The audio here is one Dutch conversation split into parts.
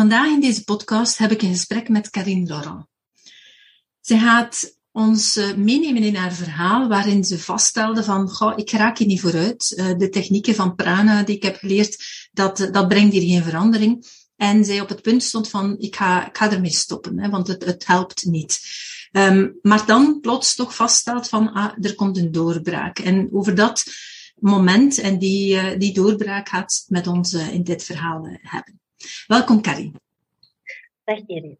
Vandaag in deze podcast heb ik een gesprek met Karine Laurent. Ze gaat ons eh, meenemen in haar verhaal waarin ze vaststelde van, goh, ik raak hier niet vooruit. Eh, de technieken van prana die ik heb geleerd, dat, dat brengt hier geen verandering. En zij op het punt stond van, ik ga, ik ermee stoppen, hè, want het, het helpt niet. Um, maar dan plots toch vaststelt van, ah, er komt een doorbraak. En over dat moment en die, die doorbraak gaat met ons in dit verhaal hebben. Welkom Karin. Dag Erin.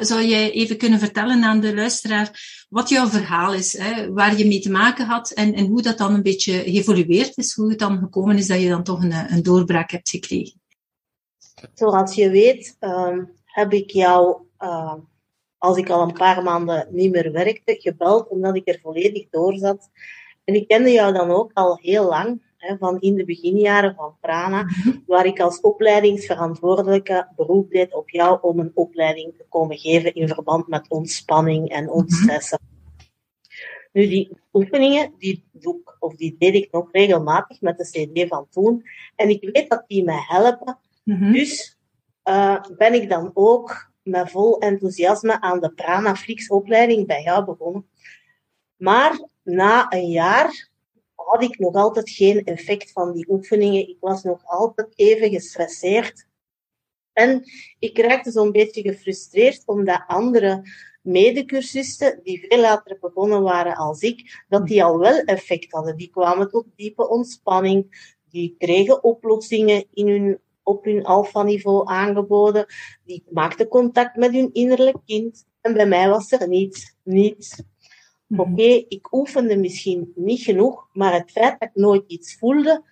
Zou jij even kunnen vertellen aan de luisteraar wat jouw verhaal is, hè, waar je mee te maken had en, en hoe dat dan een beetje geëvolueerd is, hoe het dan gekomen is dat je dan toch een, een doorbraak hebt gekregen? Zoals je weet um, heb ik jou, uh, als ik al een paar maanden niet meer werkte, gebeld omdat ik er volledig door zat. En ik kende jou dan ook al heel lang van in de beginjaren van Prana, waar ik als opleidingsverantwoordelijke beroep deed op jou om een opleiding te komen geven in verband met ontspanning en mhm. ontstressen. Nu, die oefeningen, die doe ik, of die deed ik nog regelmatig met de CD van toen. En ik weet dat die mij helpen. Mhm. Dus uh, ben ik dan ook met vol enthousiasme aan de Prana Flix opleiding bij jou begonnen. Maar na een jaar had ik nog altijd geen effect van die oefeningen. Ik was nog altijd even gestresseerd. En ik raakte zo'n beetje gefrustreerd omdat andere medecursisten, die veel later begonnen waren als ik, dat die al wel effect hadden. Die kwamen tot diepe ontspanning, die kregen oplossingen in hun, op hun alfa-niveau aangeboden, die maakten contact met hun innerlijk kind. En bij mij was er niets, niets. Mhm. Oké, ik oefende misschien niet genoeg, maar het feit dat ik nooit iets voelde,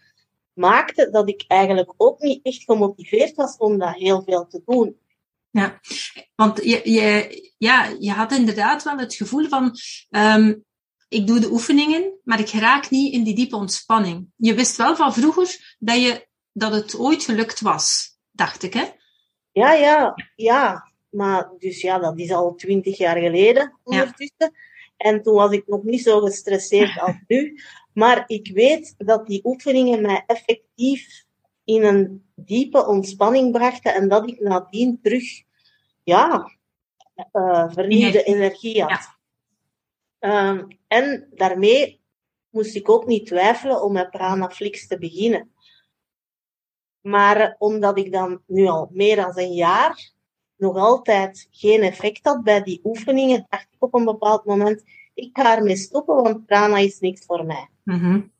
maakte dat ik eigenlijk ook niet echt gemotiveerd was om dat heel veel te doen. Ja, want je, je, ja, je had inderdaad wel het gevoel van, um, ik doe de oefeningen, maar ik raak niet in die diepe ontspanning. Je wist wel van vroeger dat, je, dat het ooit gelukt was, dacht ik, hè? Ja, ja, ja. Maar dus ja, dat is al twintig jaar geleden ondertussen. Ja. En toen was ik nog niet zo gestresseerd als nu. Maar ik weet dat die oefeningen mij effectief in een diepe ontspanning brachten en dat ik nadien terug, ja, uh, vernieuwde energie had. Ja. Um, en daarmee moest ik ook niet twijfelen om met Pranaflix te beginnen. Maar omdat ik dan nu al meer dan een jaar nog altijd geen effect had bij die oefeningen, dacht ik op een bepaald moment, ik ga ermee stoppen, want prana is niks voor mij. Mm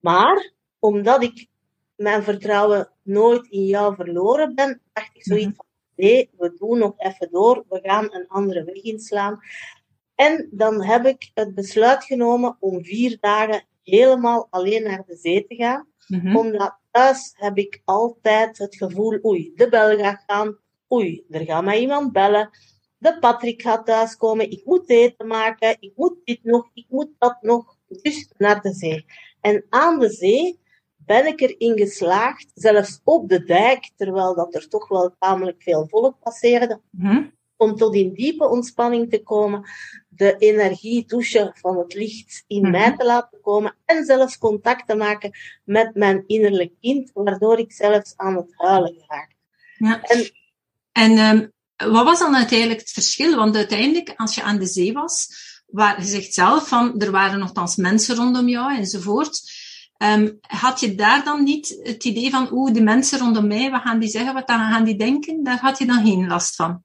Maar, omdat ik mijn vertrouwen nooit in jou verloren ben, dacht ik zoiets mm van, nee, we doen nog even door, we gaan een andere weg inslaan. En dan heb ik het besluit genomen om vier dagen helemaal alleen naar de zee te gaan. Mm Omdat thuis heb ik altijd het gevoel, oei, de bel gaat gaan, oei, er gaat mij iemand bellen, de Patrick gaat thuiskomen, ik moet eten maken, ik moet dit nog, ik moet dat nog. Dus naar de zee. En aan de zee ben ik erin geslaagd, zelfs op de dijk, terwijl dat er toch wel tamelijk veel volk passeerde, hm? om tot in diepe ontspanning te komen, de energie douche van het licht in hm. mij te laten komen en zelfs contact te maken met mijn innerlijk kind, waardoor ik zelfs aan het huilen raak. Ja. En, en um, wat was dan uiteindelijk het verschil? Want uiteindelijk, als je aan de zee was, waar je zegt zelf van, er waren nogthans mensen rondom jou enzovoort. Um, had je daar dan niet het idee van, oeh, de mensen rondom mij, wat gaan die zeggen, wat gaan die denken? Daar had je dan geen last van?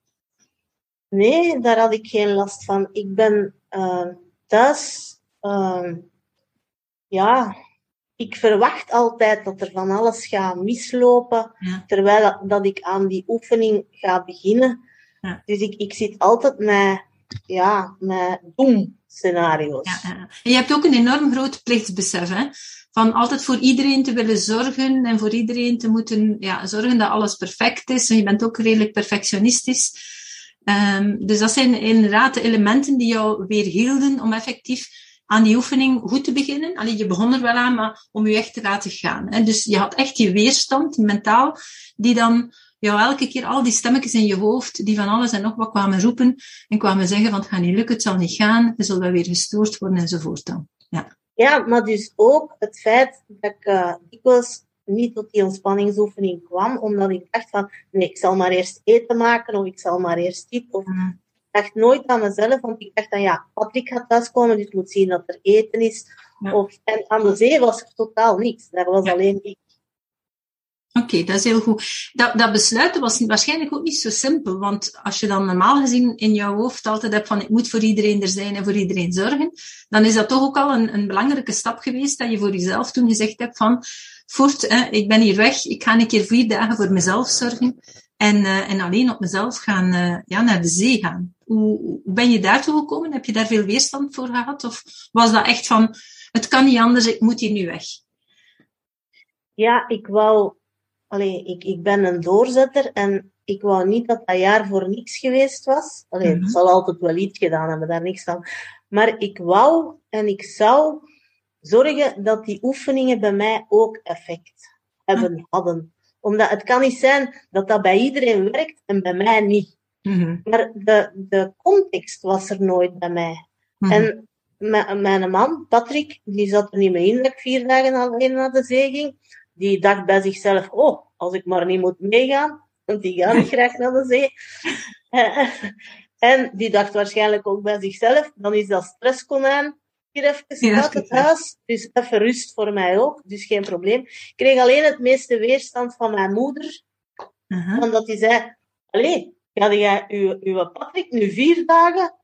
Nee, daar had ik geen last van. Ik ben uh, thuis, ja, ik verwacht altijd dat er van alles gaat mislopen, terwijl dat, dat, ik aan die oefening ga beginnen. Ja. Dus ik, ik zit altijd met, ja, met doem-scenario's. Ja, je hebt ook een enorm groot plichtsbesef, hè? Van altijd voor iedereen te willen zorgen en voor iedereen te moeten ja, zorgen dat alles perfect is. En je bent ook redelijk perfectionistisch. Um, dus dat zijn inderdaad de elementen die jou weer hielden om effectief aan die oefening goed te beginnen. Allee, je begon er wel aan, maar om je echt te laten gaan. Hè. Dus je had echt die weerstand, mentaal, die dan jou elke keer al die stemmetjes in je hoofd, die van alles en nog wat kwamen roepen en kwamen zeggen van het gaat niet lukken, het zal niet gaan, je zult wel weer gestoord worden enzovoort dan. Ja. ja, maar dus ook het feit dat ik uh, dikwijls niet tot die ontspanningsoefening kwam, omdat ik dacht van, nee, ik zal maar eerst eten maken, of ik zal maar eerst dit, of mm. Dacht nooit aan mezelf, want ik dacht dan, ja, Patrick gaat thuiskomen, dus ik moet zien dat er eten is. Ja. Of, en aan de zee was er totaal niks, daar was ja. alleen ik. Oké, okay, dat is heel goed. Dat, dat besluiten was waarschijnlijk ook niet zo simpel, want als je dan normaal gezien in jouw hoofd altijd hebt van ik moet voor iedereen er zijn en voor iedereen zorgen, dan is dat toch ook al een, een belangrijke stap geweest dat je voor jezelf toen gezegd hebt van voort, hè, ik ben hier weg, ik ga een keer vier dagen voor mezelf zorgen en, uh, en alleen op mezelf gaan, uh, ja, naar de zee gaan. Hoe, hoe ben je daartoe gekomen? Heb je daar veel weerstand voor gehad? Of was dat echt van, het kan niet anders, ik moet hier nu weg? Ja, ik wou Allee, ik, ik ben een doorzetter en ik wou niet dat dat jaar voor niks geweest was. Allee, mm -hmm. Het zal altijd wel iets gedaan hebben, daar niks van. Maar ik wou en ik zou zorgen dat die oefeningen bij mij ook effect hebben, mm. hadden. Omdat het kan niet zijn dat dat bij iedereen werkt en bij mij niet. Mm -hmm. Maar de, de context was er nooit bij mij. -hmm. En mijn man, Patrick, die zat er niet mee in dat ik vier dagen alleen naar de zee ging die dacht bij zichzelf, oh, als ik maar niet moet meegaan, want die gaat niet graag naar de zee. en die dacht waarschijnlijk ook bij zichzelf, dan is dat stresskonijn hier even uit het huis. Dus even rust voor mij ook, dus geen probleem. Ik kreeg alleen het meeste weerstand van mijn moeder. Uh-huh. Omdat die zei, allee, ga jij uw, uw Patrick nu vier dagen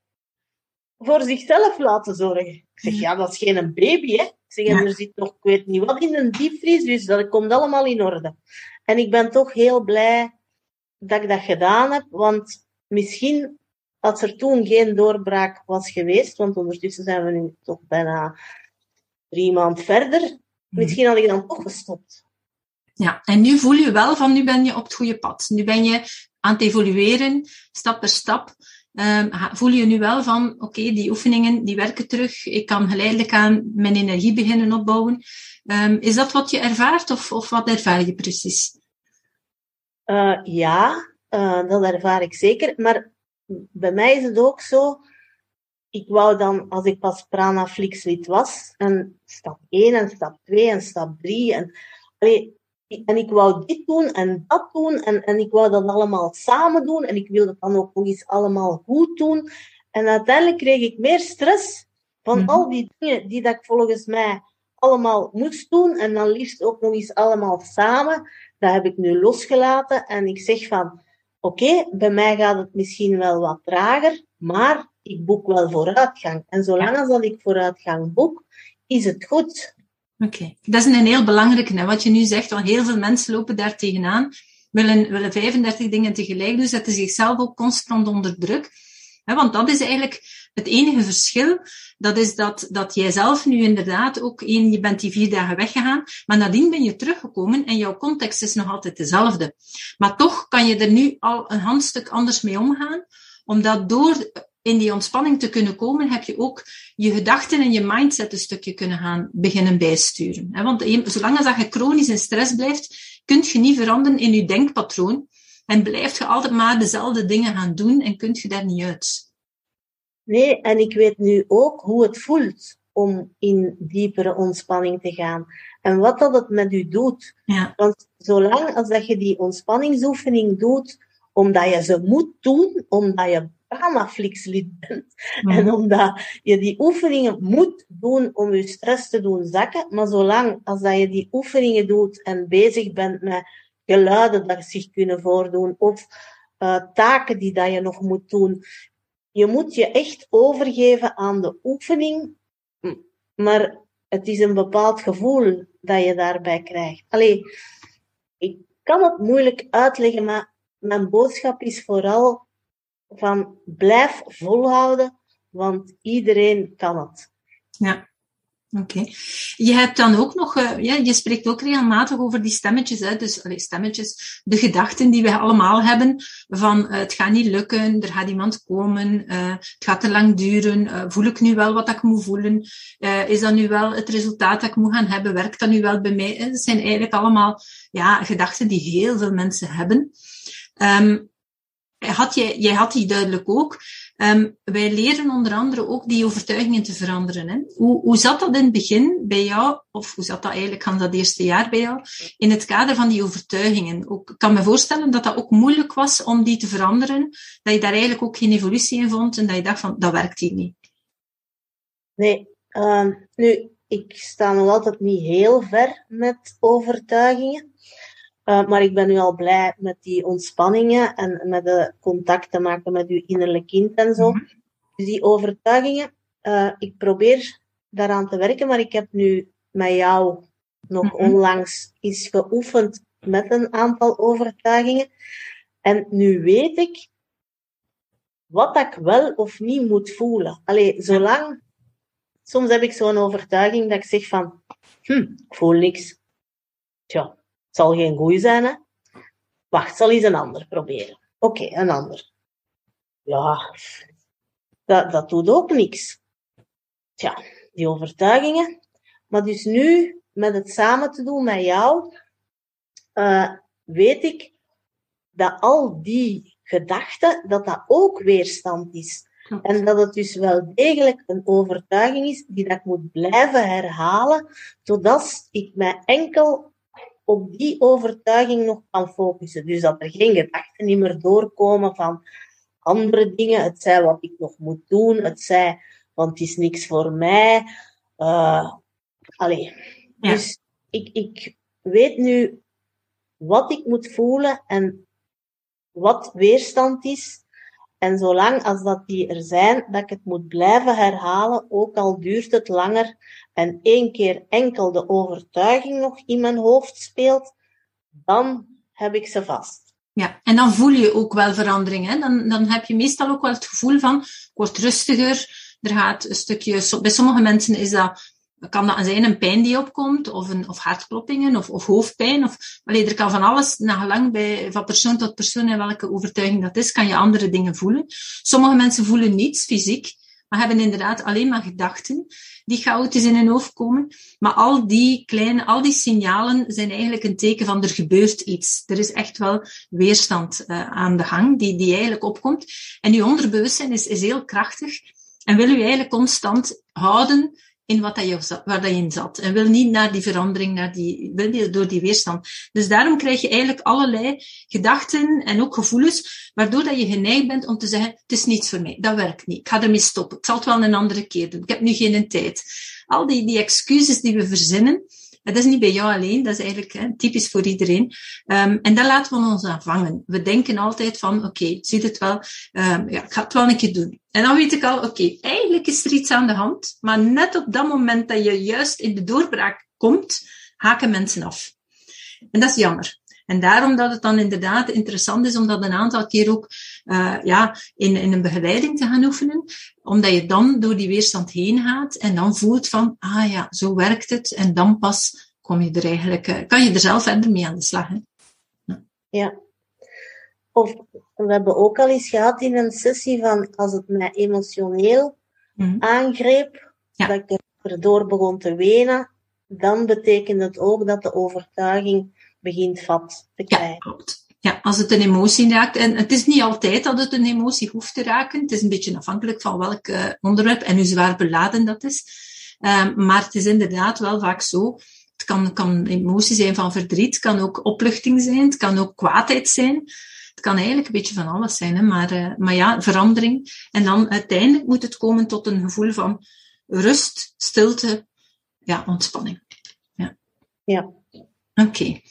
voor zichzelf laten zorgen? Ik zeg, ja, dat is geen baby, hè. Ik zeg, ja. er zit nog, ik weet niet wat in een diepvries, dus dat komt allemaal in orde. En ik ben toch heel blij dat ik dat gedaan heb, want misschien als er toen geen doorbraak was geweest, want ondertussen zijn we nu toch bijna drie maanden verder, mhm. misschien had ik dan toch gestopt. Ja, en nu voel je wel van nu ben je op het goede pad. Nu ben je aan het evolueren, stap per stap. Um, voel je nu wel van, oké, okay, die oefeningen die werken terug. Ik kan geleidelijk aan mijn energie beginnen opbouwen. Um, is dat wat je ervaart of, of wat ervaar je precies? Uh, ja, uh, dat ervaar ik zeker. Maar bij mij is het ook zo. Ik wou dan, als ik pas Pranaflix was, en stap 1 en stap 2 en stap 3. En, allee, en ik wou dit doen en dat doen en, en ik wou dat allemaal samen doen en ik wilde dan ook nog eens allemaal goed doen. En uiteindelijk kreeg ik meer stress van mm-hmm. al die dingen die dat ik volgens mij allemaal moest doen en dan liefst ook nog eens allemaal samen. Dat heb ik nu losgelaten en ik zeg van, oké, okay, bij mij gaat het misschien wel wat trager, maar ik boek wel vooruitgang. En zolang als dat ik vooruitgang boek, is het goed. Oké, okay. dat is een heel belangrijke. Hè? Wat je nu zegt, want heel veel mensen lopen daar tegenaan, willen, willen 35 dingen tegelijk doen, zetten zichzelf ook constant onder druk. Hè? Want dat is eigenlijk het enige verschil. Dat is dat, dat jij zelf nu inderdaad ook één, je bent die vier dagen weggegaan, maar nadien ben je teruggekomen en jouw context is nog altijd dezelfde. Maar toch kan je er nu al een handstuk anders mee omgaan, omdat door in die ontspanning te kunnen komen, heb je ook je gedachten en je mindset een stukje kunnen gaan beginnen bijsturen. Want zolang als je chronisch in stress blijft, kun je niet veranderen in je denkpatroon. En blijft je altijd maar dezelfde dingen gaan doen en kunt je daar niet uit. Nee, en ik weet nu ook hoe het voelt om in diepere ontspanning te gaan. En wat dat het met u doet. Ja. Want zolang als dat je die ontspanningsoefening doet, omdat je ze moet doen, omdat je Pramaflix-lid bent. Mm. En omdat je die oefeningen moet doen om je stress te doen zakken. Maar zolang als dat je die oefeningen doet en bezig bent met geluiden dat zich kunnen voordoen of uh, taken die dat je nog moet doen, je moet je echt overgeven aan de oefening. Maar het is een bepaald gevoel dat je daarbij krijgt. Allee, ik kan het moeilijk uitleggen, maar mijn boodschap is vooral van blijf volhouden, want iedereen kan het. Ja, Oké. Je hebt dan ook nog, uh, ja, je spreekt ook regelmatig over die stemmetjes, hè? dus allee, stemmetjes, de gedachten die we allemaal hebben van uh, het gaat niet lukken, er gaat iemand komen, uh, het gaat te lang duren, voel ik nu wel wat ik moet voelen, is dat nu wel het resultaat dat ik moet gaan hebben, werkt dat nu wel bij mij? Dat zijn eigenlijk allemaal ja, gedachten die heel veel mensen hebben. Um, had jij, jij had die duidelijk ook. Um, wij leren onder andere ook die overtuigingen te veranderen. Hè? Hoe, hoe zat dat in het begin bij jou, of hoe zat dat eigenlijk aan dat eerste jaar bij jou, in het kader van die overtuigingen? Ook, ik kan me voorstellen dat dat ook moeilijk was om die te veranderen, dat je daar eigenlijk ook geen evolutie in vond en dat je dacht van, dat werkt hier niet. Nee, uh, nu, ik sta nog altijd niet heel ver met overtuigingen. Uh, maar ik ben nu al blij met die ontspanningen en met de contacten maken met uw innerlijk kind en zo. Mm Dus die overtuigingen, uh, ik probeer daaraan te werken, maar ik heb nu met jou nog mm -hmm. onlangs eens geoefend met een aantal overtuigingen. En nu weet ik wat ik wel of niet moet voelen. Allee, zolang... Soms heb ik zo'n overtuiging dat ik zeg van, hm, ik voel niks. Tja, zal geen goeie zijn, hè? Wacht, zal eens een ander proberen. Oké, okay, een ander. Ja, dat, dat doet ook niks. Tja, die overtuigingen. Maar dus nu, met het samen te doen met jou, uh, weet ik dat al die gedachten, dat dat ook weerstand is. En dat het dus wel degelijk een overtuiging is die dat ik moet blijven herhalen, totdat ik mij enkel op die overtuiging nog kan focussen. Dus dat er geen gedachten niet meer doorkomen van andere dingen. Het zij wat ik nog moet doen. Het zij, want het is niks voor mij. Uh, allee. Ja. Dus ik, ik weet nu wat ik moet voelen en wat weerstand is. En zolang als dat die er zijn, dat ik het moet blijven herhalen, ook al duurt het langer en één keer enkel de overtuiging nog in mijn hoofd speelt, dan heb ik ze vast. Ja, en dan voel je ook wel verandering. Hè? Dan, dan heb je meestal ook wel het gevoel van, ik word rustiger, er gaat een stukje, bij sommige mensen is dat kan dat zijn een pijn die opkomt, of, een, of hartkloppingen, of, of hoofdpijn. Of, allee, er kan van alles, nagelang bij, van persoon tot persoon en welke overtuiging dat is, kan je andere dingen voelen. Sommige mensen voelen niets fysiek, maar hebben inderdaad alleen maar gedachten die chaotisch in hun hoofd komen. Maar al die kleine, al die signalen zijn eigenlijk een teken van er gebeurt iets. Er is echt wel weerstand uh, aan de gang die, die eigenlijk opkomt. En je onderbewustzijn is, is heel krachtig en wil je eigenlijk constant houden in wat dat je, waar dat je in zat. En wil niet naar die verandering, naar die, wil niet door die weerstand. Dus daarom krijg je eigenlijk allerlei gedachten en ook gevoelens, waardoor dat je geneigd bent om te zeggen, het is niets voor mij, dat werkt niet, ik ga ermee stoppen, ik zal het wel een andere keer doen, ik heb nu geen tijd. Al die, die excuses die we verzinnen, dat is niet bij jou alleen, dat is eigenlijk hè, typisch voor iedereen. Um, en daar laten we ons aan vangen. We denken altijd van, oké, ziet het wel, um, ja, ik ga het wel een keer doen. En dan weet ik al, oké, eigenlijk is er iets aan de hand, maar net op dat moment dat je juist in de doorbraak komt, haken mensen af. En dat is jammer. En daarom dat het dan inderdaad interessant is om dat een aantal keer ook uh, ja, in, in een begeleiding te gaan oefenen. Omdat je dan door die weerstand heen gaat en dan voelt van, ah ja, zo werkt het. En dan pas kom je er eigenlijk, uh, kan je er zelf verder mee aan de slag. Hè? Ja. ja. Of we hebben ook al eens gehad in een sessie van als het mij emotioneel mm -hmm. aangreep, ja. dat ik erdoor begon te wenen, dan betekent het ook dat de overtuiging begint vat te krijgen. Ja, klopt. Ja, als het een emotie raakt. En het is niet altijd dat het een emotie hoeft te raken. Het is een beetje afhankelijk van welk uh, onderwerp en hoe zwaar beladen dat is. Um, maar het is inderdaad wel vaak zo. Het kan, kan emotie zijn van verdriet, het kan ook opluchting zijn, het kan ook kwaadheid zijn. Het kan eigenlijk een beetje van alles zijn, hè? Maar, uh, maar ja, verandering. En dan uiteindelijk moet het komen tot een gevoel van rust, stilte, ja, ontspanning. Ja. ja. Oké. Okay.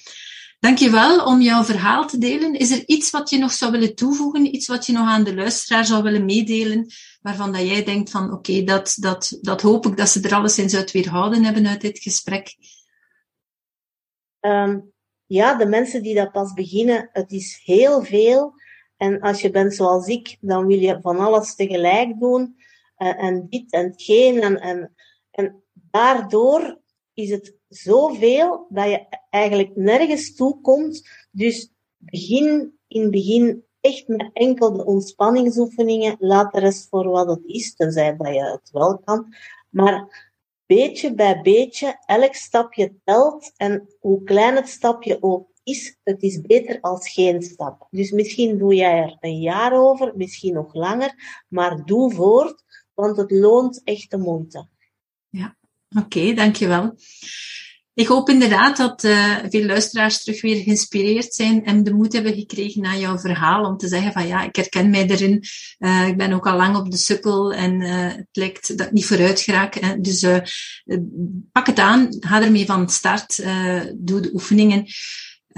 Dankjewel om jouw verhaal te delen. Is er iets wat je nog zou willen toevoegen? Iets wat je nog aan de luisteraar zou willen meedelen? Waarvan dat jij denkt van oké, dat, dat, dat hoop ik dat ze er alleszins uit weerhouden hebben uit dit gesprek. Um, ja, de mensen die dat pas beginnen, het is heel veel. En als je bent zoals ik, dan wil je van alles tegelijk doen. Uh, en dit en geen. En, en, en daardoor is het zoveel dat je eigenlijk nergens toe komt. Dus begin in het begin echt met enkel de ontspanningsoefeningen. Laat de rest voor wat het is, tenzij dat je het wel kan. Maar beetje bij beetje, elk stapje telt. En hoe klein het stapje ook is, het is beter als geen stap. Dus misschien doe jij er een jaar over, misschien nog langer, maar doe voort, want het loont echt de moeite. Ja, oké, dankjewel. Ik hoop inderdaad dat uh, veel luisteraars terug weer geïnspireerd zijn en de moed hebben gekregen na jouw verhaal om te zeggen van ja, ik herken mij erin. Uh, ik ben ook al lang op de sukkel en uh, het lijkt dat ik niet vooruit geraak. Hè. Dus pak het aan, ga ermee van start, doe de oefeningen.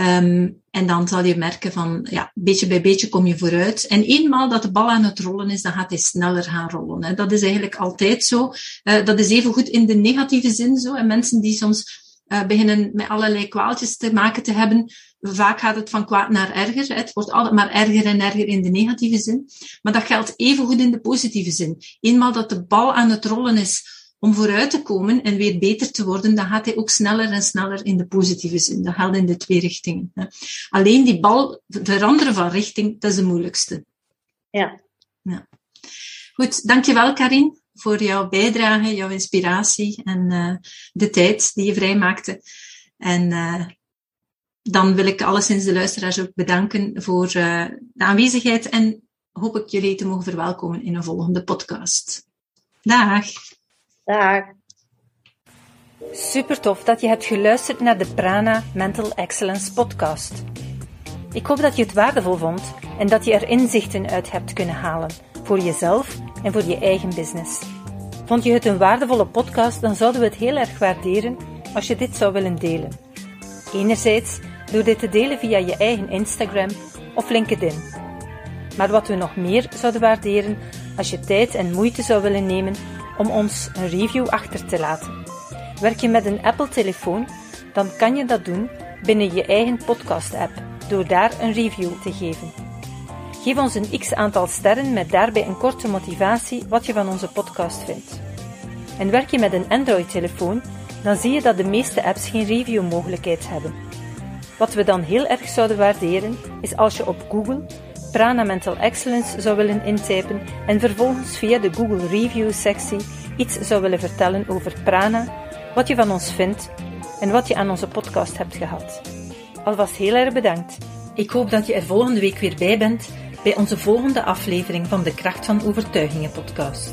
Um, en dan zal je merken van, ja, beetje bij beetje kom je vooruit. En eenmaal dat de bal aan het rollen is, dan gaat hij sneller gaan rollen. Hè. Dat is eigenlijk altijd zo. Uh, dat is even goed in de negatieve zin zo. En mensen die soms uh, beginnen met allerlei kwaaltjes te maken te hebben, vaak gaat het van kwaad naar erger. Het wordt altijd maar erger en erger in de negatieve zin. Maar dat geldt even goed in de positieve zin. Eenmaal dat de bal aan het rollen is om vooruit te komen en weer beter te worden, dan gaat hij ook sneller en sneller in de positieve zin. Dat geldt in de twee richtingen. Alleen die bal veranderen van richting, dat is de moeilijkste. Ja. ja. Goed, dankjewel Karin voor jouw bijdrage, jouw inspiratie en uh, de tijd die je vrijmaakte. En uh, dan wil ik alleszins de luisteraars ook bedanken voor uh, de aanwezigheid en hoop ik jullie te mogen verwelkomen in een volgende podcast. Dag! Dag! Super tof dat je hebt geluisterd naar de Prana Mental Excellence podcast. Ik hoop dat je het waardevol vond en dat je er inzichten uit hebt kunnen halen voor jezelf en voor je eigen business. Vond je het een waardevolle podcast, dan zouden we het heel erg waarderen als je dit zou willen delen. Enerzijds door dit te delen via je eigen Instagram of LinkedIn. Maar wat we nog meer zouden waarderen als je tijd en moeite zou willen nemen om ons een review achter te laten. Werk je met een Apple-telefoon, dan kan je dat doen binnen je eigen podcast-app door daar een review te geven. Geef ons een x aantal sterren met daarbij een korte motivatie wat je van onze podcast vindt. En werk je met een Android-telefoon, dan zie je dat de meeste apps geen review-mogelijkheid hebben. Wat we dan heel erg zouden waarderen, is als je op Google Prana Mental Excellence zou willen intypen en vervolgens via de Google Review-sectie iets zou willen vertellen over Prana, wat je van ons vindt en wat je aan onze podcast hebt gehad. Alvast heel erg bedankt. Ik hoop dat je er volgende week weer bij bent bij onze volgende aflevering van de Kracht van Overtuigingen podcast.